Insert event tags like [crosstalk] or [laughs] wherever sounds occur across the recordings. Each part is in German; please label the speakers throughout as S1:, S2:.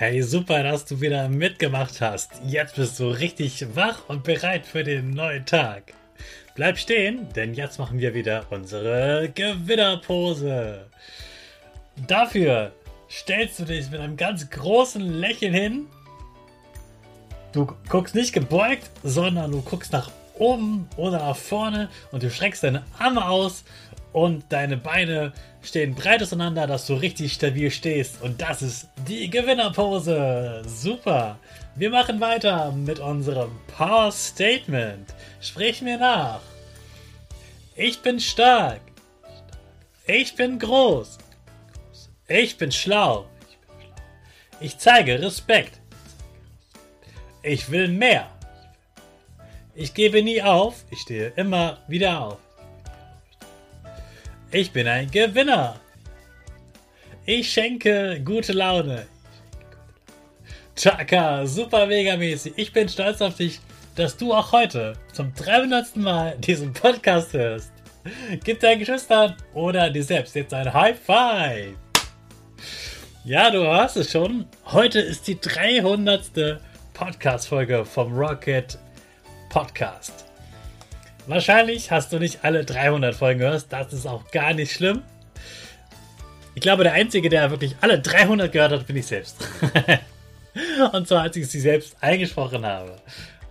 S1: Hey, super, dass du wieder mitgemacht hast. Jetzt bist du richtig wach und bereit für den neuen Tag. Bleib stehen, denn jetzt machen wir wieder unsere Gewinnerpose. Dafür stellst du dich mit einem ganz großen Lächeln hin. Du guckst nicht gebeugt, sondern du guckst nach oben oder nach vorne und du streckst deine Arme aus und deine Beine stehen breit auseinander, dass du richtig stabil stehst. Und das ist die Gewinnerpose. Super. Wir machen weiter mit unserem Power Statement. Sprich mir nach. Ich bin stark. Ich bin groß. Ich bin schlau. Ich zeige Respekt. Ich will mehr. Ich gebe nie auf. Ich stehe immer wieder auf. Ich bin ein Gewinner. Ich schenke gute Laune. Chaka, super mega mäßig. Ich bin stolz auf dich, dass du auch heute zum 300. Mal diesen Podcast hörst. Gib deinen Geschwistern oder dir selbst jetzt ein High Five. Ja, du hörst es schon. Heute ist die 300. Podcast-Folge vom Rocket Podcast. Wahrscheinlich hast du nicht alle 300 Folgen gehört. Das ist auch gar nicht schlimm. Ich glaube, der Einzige, der wirklich alle 300 gehört hat, bin ich selbst. [laughs] Und zwar, als ich sie selbst eingesprochen habe.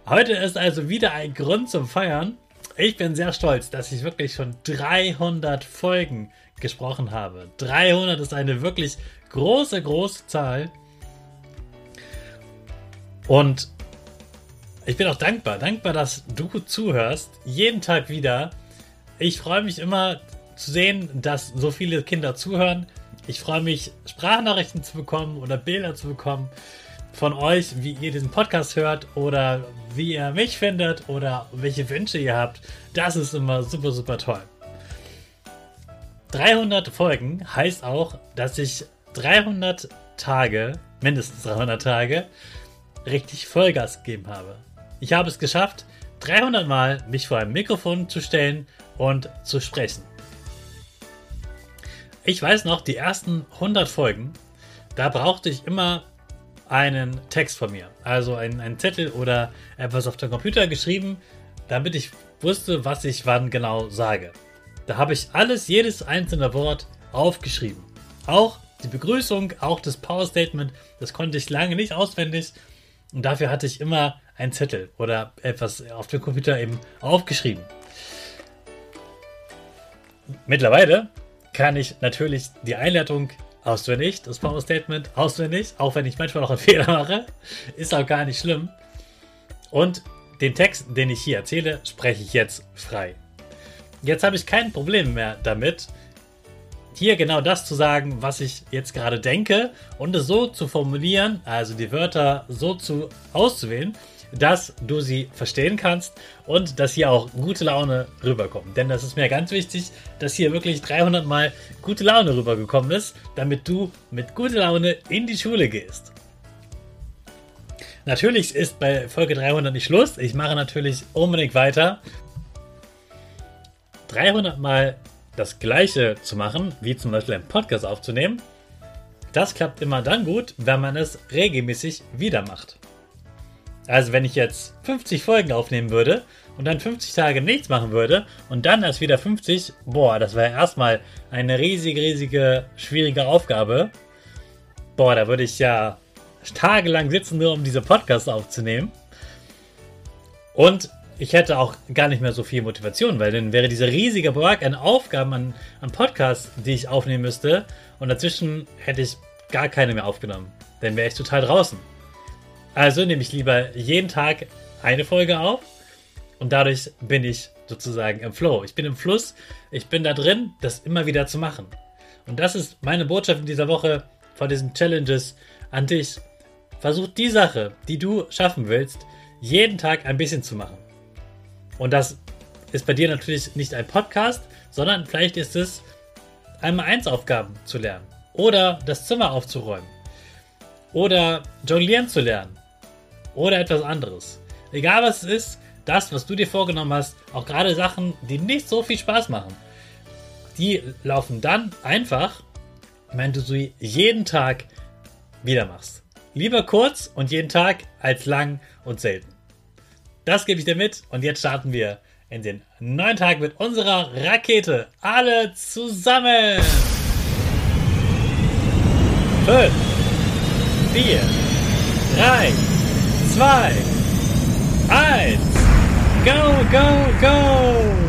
S1: Heute ist also wieder ein Grund zum Feiern. Ich bin sehr stolz, dass ich wirklich schon 300 Folgen gesprochen habe. 300 ist eine wirklich große, große Zahl. Und ich bin auch dankbar, dankbar, dass du zuhörst, jeden Tag wieder. Ich freue mich immer zu sehen, dass so viele Kinder zuhören. Ich freue mich, Sprachnachrichten zu bekommen oder Bilder zu bekommen von euch, wie ihr diesen Podcast hört oder wie ihr mich findet oder welche Wünsche ihr habt. Das ist immer super, super toll. 300 Folgen heißt auch, dass ich 300 Tage, mindestens 300 Tage, richtig Vollgas gegeben habe. Ich habe es geschafft, 300 Mal mich vor ein Mikrofon zu stellen und zu sprechen. Ich weiß noch, die ersten 100 Folgen, da brauchte ich immer einen Text von mir. Also einen, einen Zettel oder etwas auf dem Computer geschrieben, damit ich wusste, was ich wann genau sage. Da habe ich alles, jedes einzelne Wort aufgeschrieben. Auch die Begrüßung, auch das Power Statement, das konnte ich lange nicht auswendig. Und dafür hatte ich immer einen Zettel oder etwas auf dem Computer eben aufgeschrieben. Mittlerweile kann ich natürlich die Einleitung auswendig, das Power Statement auswendig, auch wenn ich manchmal noch einen [laughs] Fehler mache, ist auch gar nicht schlimm. Und den Text, den ich hier erzähle, spreche ich jetzt frei. Jetzt habe ich kein Problem mehr damit, hier genau das zu sagen, was ich jetzt gerade denke und es so zu formulieren, also die Wörter so zu auszuwählen, dass du sie verstehen kannst und dass hier auch gute Laune rüberkommt. Denn das ist mir ganz wichtig, dass hier wirklich 300 Mal gute Laune rübergekommen ist, damit du mit guter Laune in die Schule gehst. Natürlich ist bei Folge 300 nicht Schluss. Ich mache natürlich unbedingt weiter. 300 Mal das gleiche zu machen, wie zum Beispiel einen Podcast aufzunehmen, Das klappt immer dann gut, wenn man es regelmäßig wieder macht. Also wenn ich jetzt 50 Folgen aufnehmen würde und dann 50 Tage nichts machen würde und dann erst wieder 50, boah, das wäre erstmal eine riesige, riesige, schwierige Aufgabe. Boah, da würde ich ja tagelang sitzen, nur um diese Podcasts aufzunehmen. Und ich hätte auch gar nicht mehr so viel Motivation, weil dann wäre dieser riesige Berg an Aufgaben, an, an Podcasts, die ich aufnehmen müsste. Und dazwischen hätte ich gar keine mehr aufgenommen. Dann wäre ich total draußen. Also nehme ich lieber jeden Tag eine Folge auf und dadurch bin ich sozusagen im Flow. Ich bin im Fluss, ich bin da drin, das immer wieder zu machen. Und das ist meine Botschaft in dieser Woche von diesen Challenges an dich. Versuch die Sache, die du schaffen willst, jeden Tag ein bisschen zu machen. Und das ist bei dir natürlich nicht ein Podcast, sondern vielleicht ist es einmal eins Aufgaben zu lernen oder das Zimmer aufzuräumen oder jonglieren zu lernen oder etwas anderes. Egal was es ist, das, was du dir vorgenommen hast, auch gerade Sachen, die nicht so viel Spaß machen, die laufen dann einfach, wenn du sie jeden Tag wieder machst. Lieber kurz und jeden Tag als lang und selten. Das gebe ich dir mit und jetzt starten wir in den neuen Tag mit unserer Rakete. Alle zusammen. 5, 4, 3, zwei, eins, go, go, go!